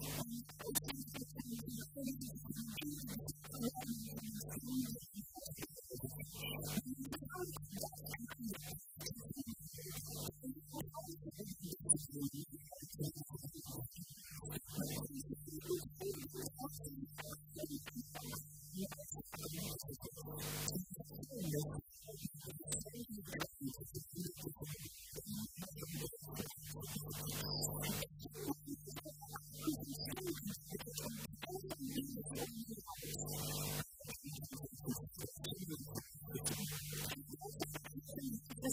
Thank you.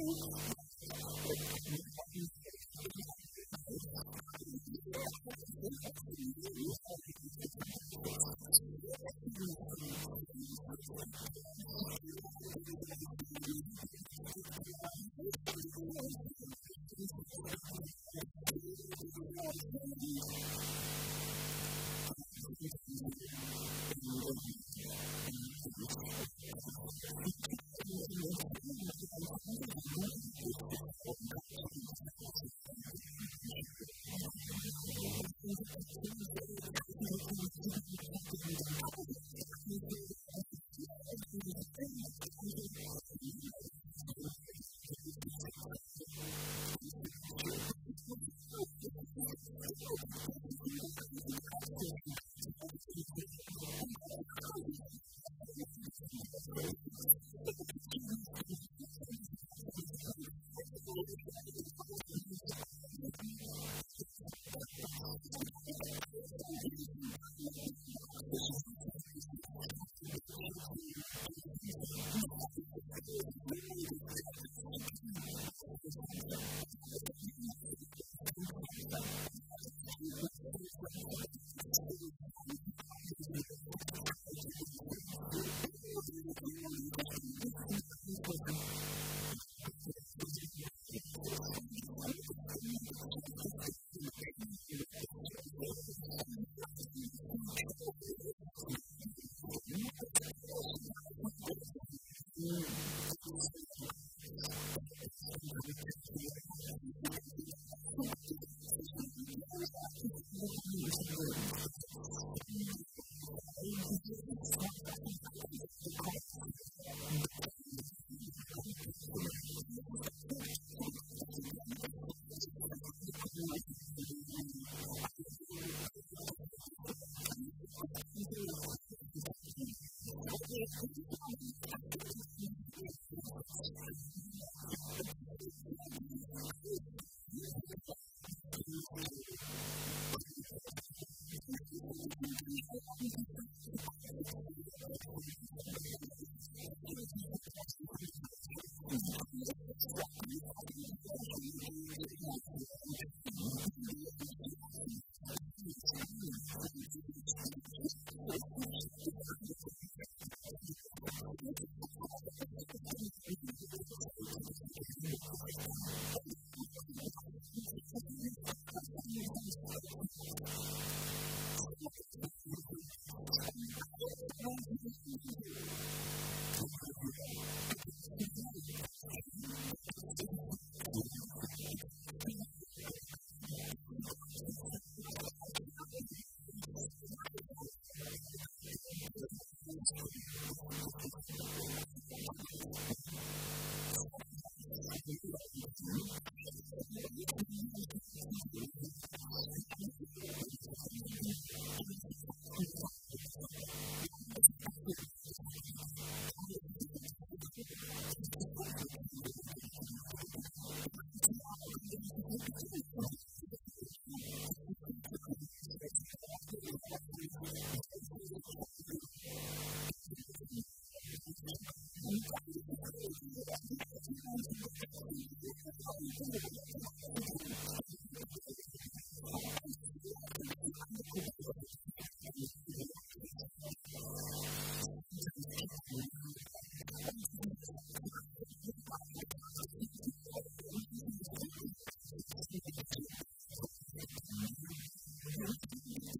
you. Thank you. you when you. Yeah.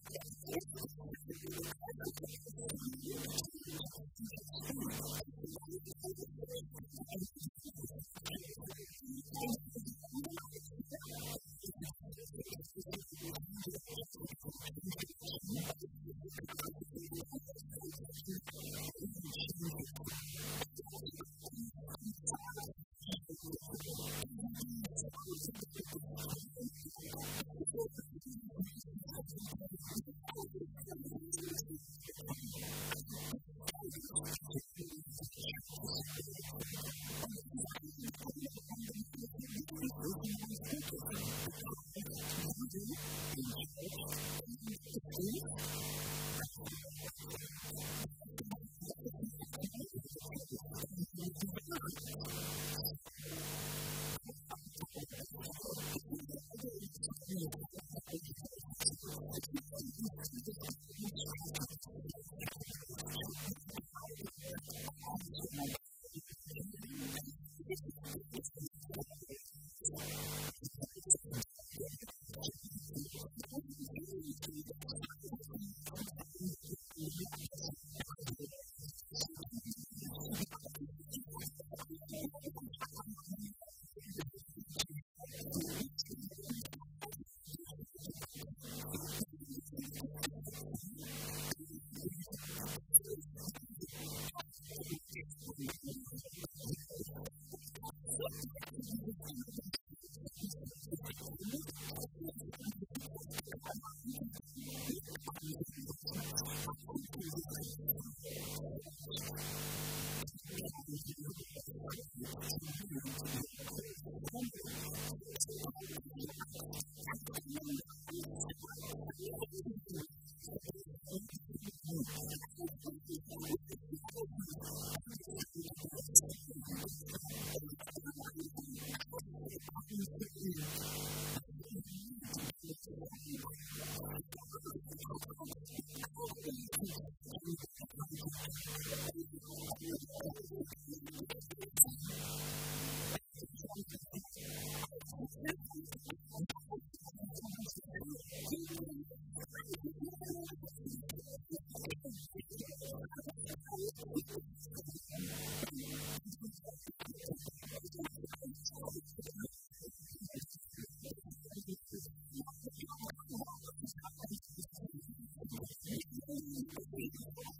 people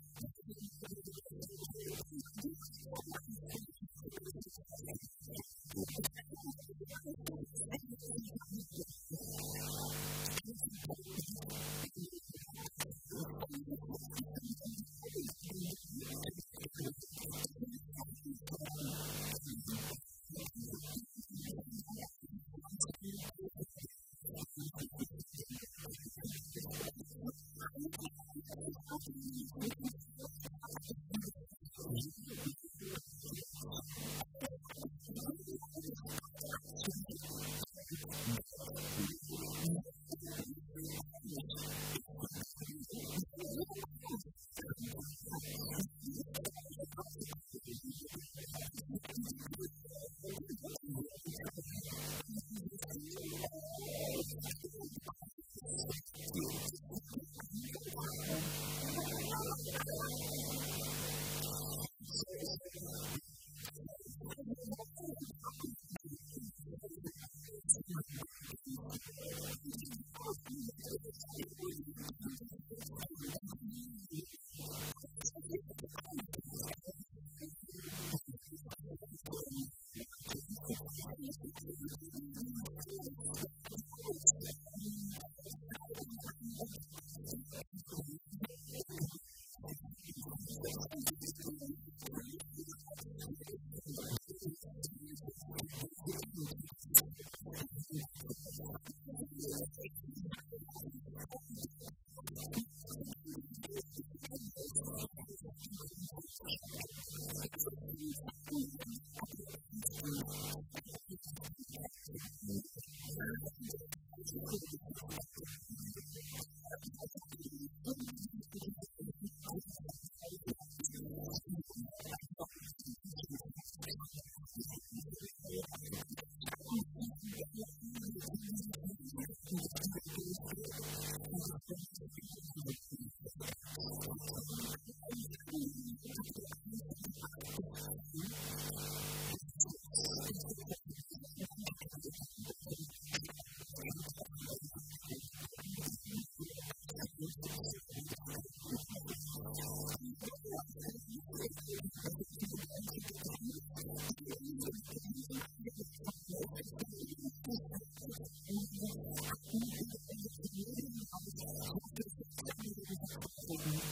Thank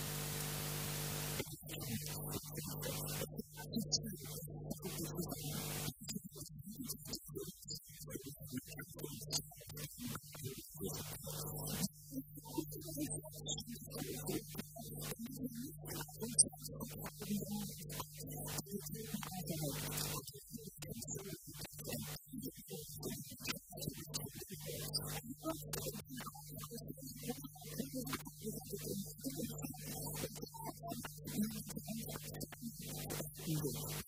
you.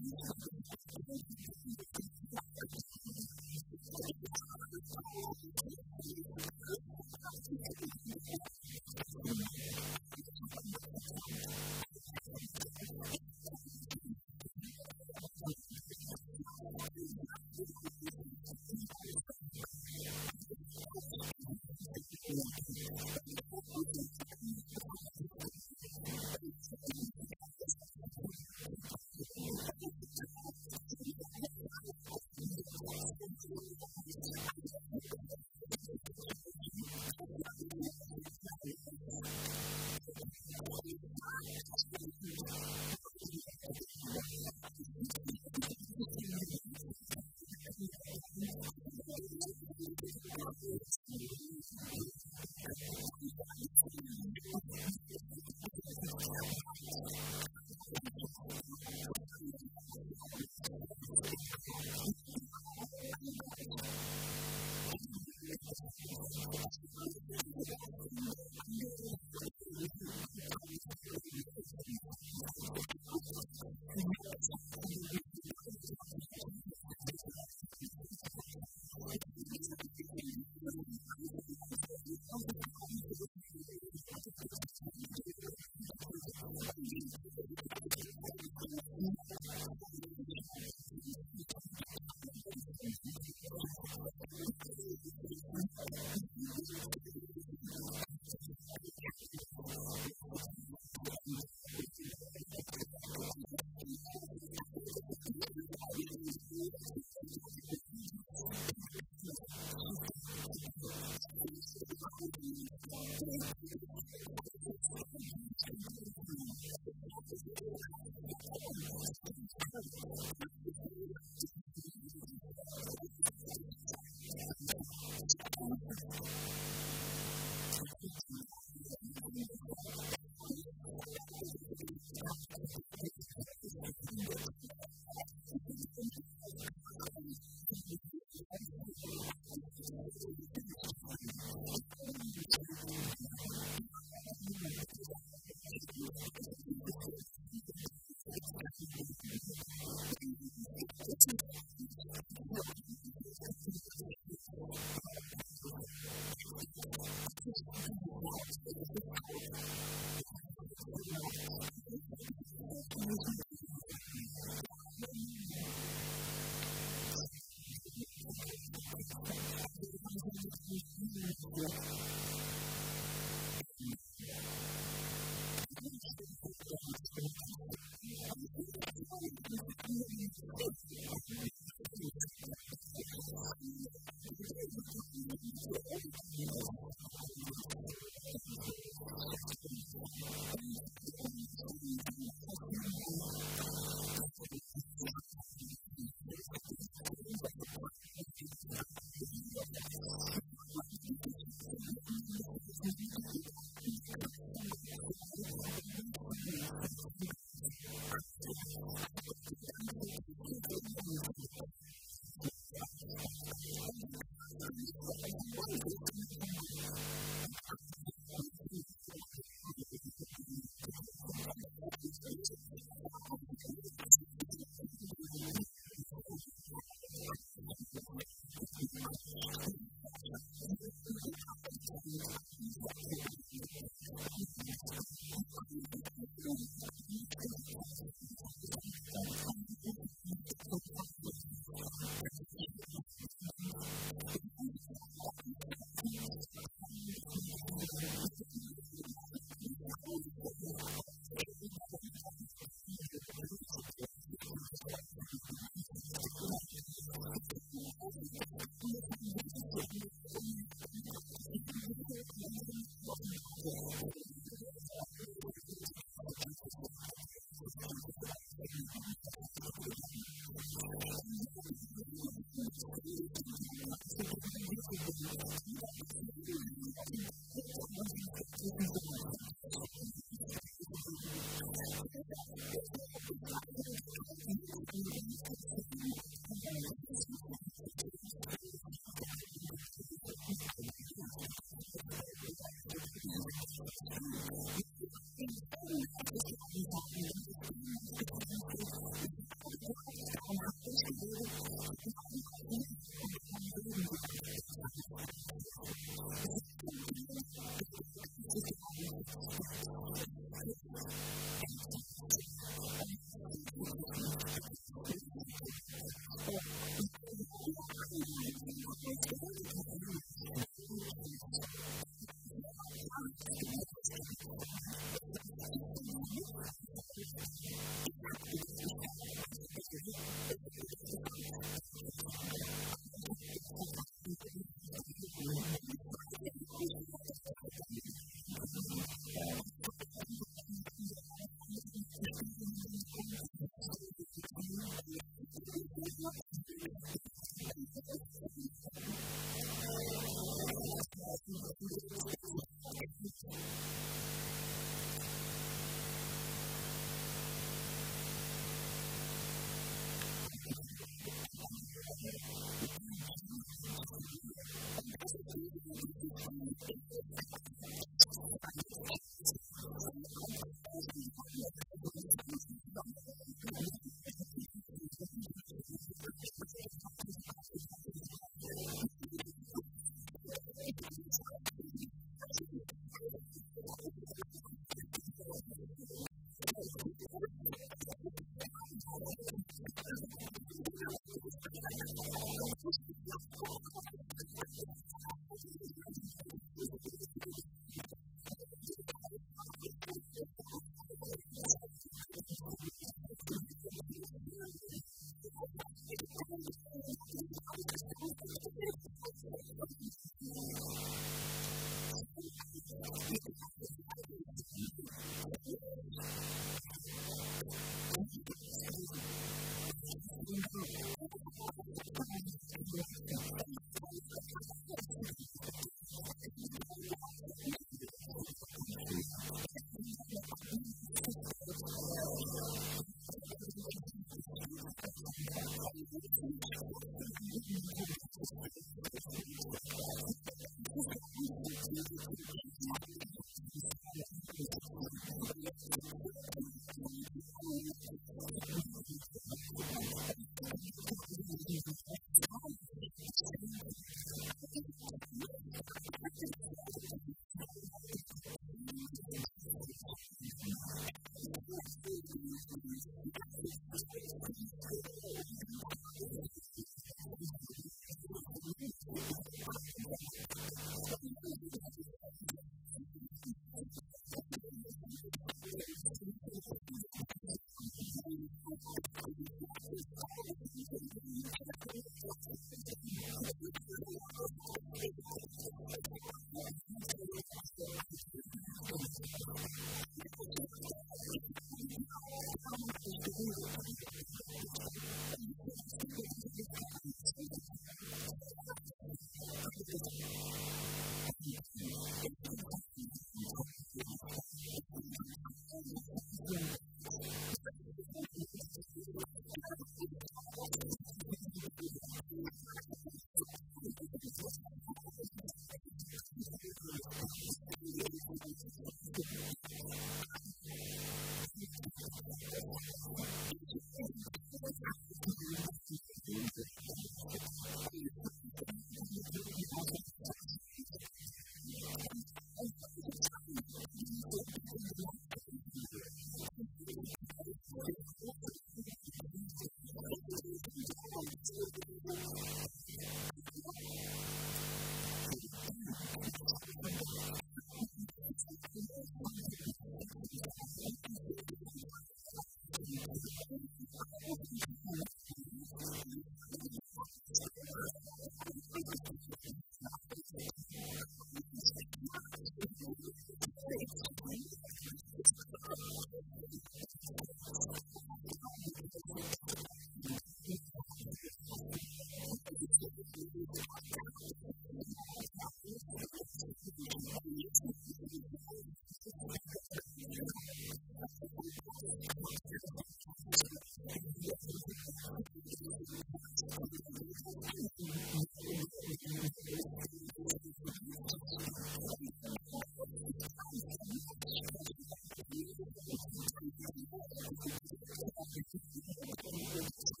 どうも。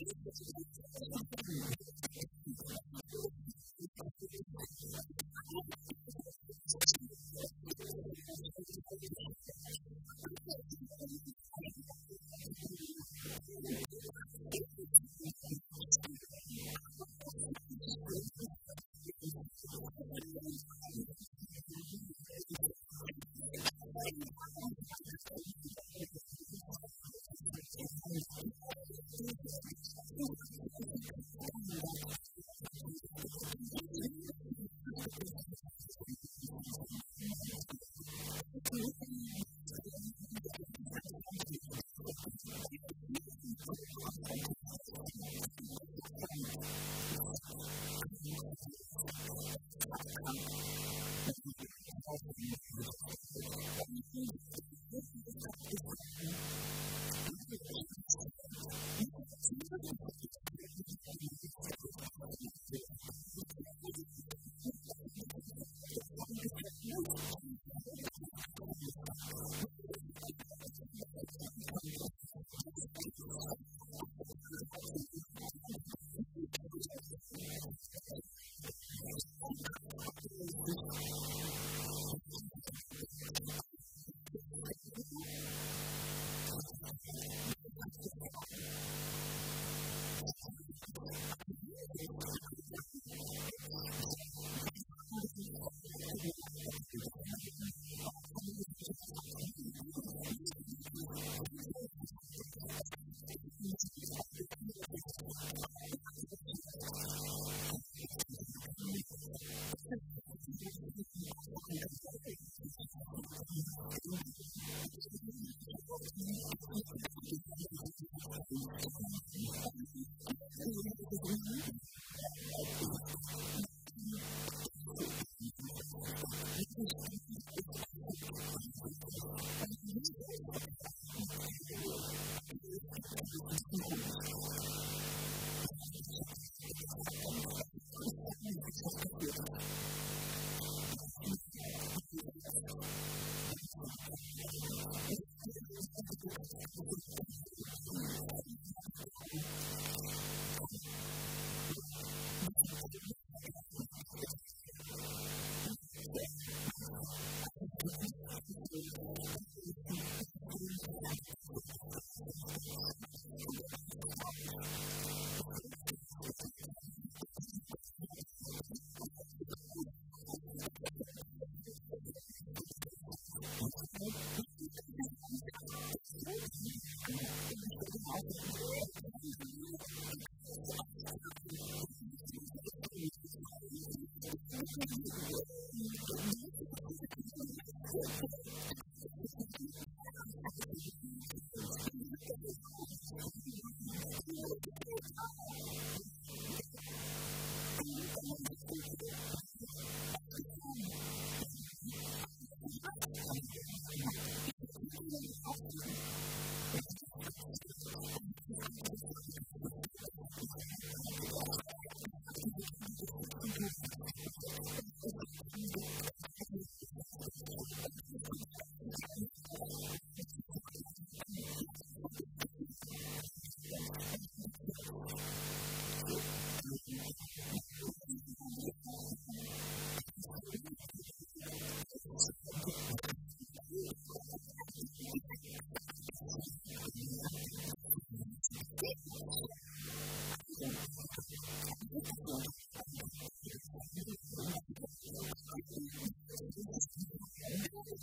You.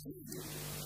Jesus.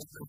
何?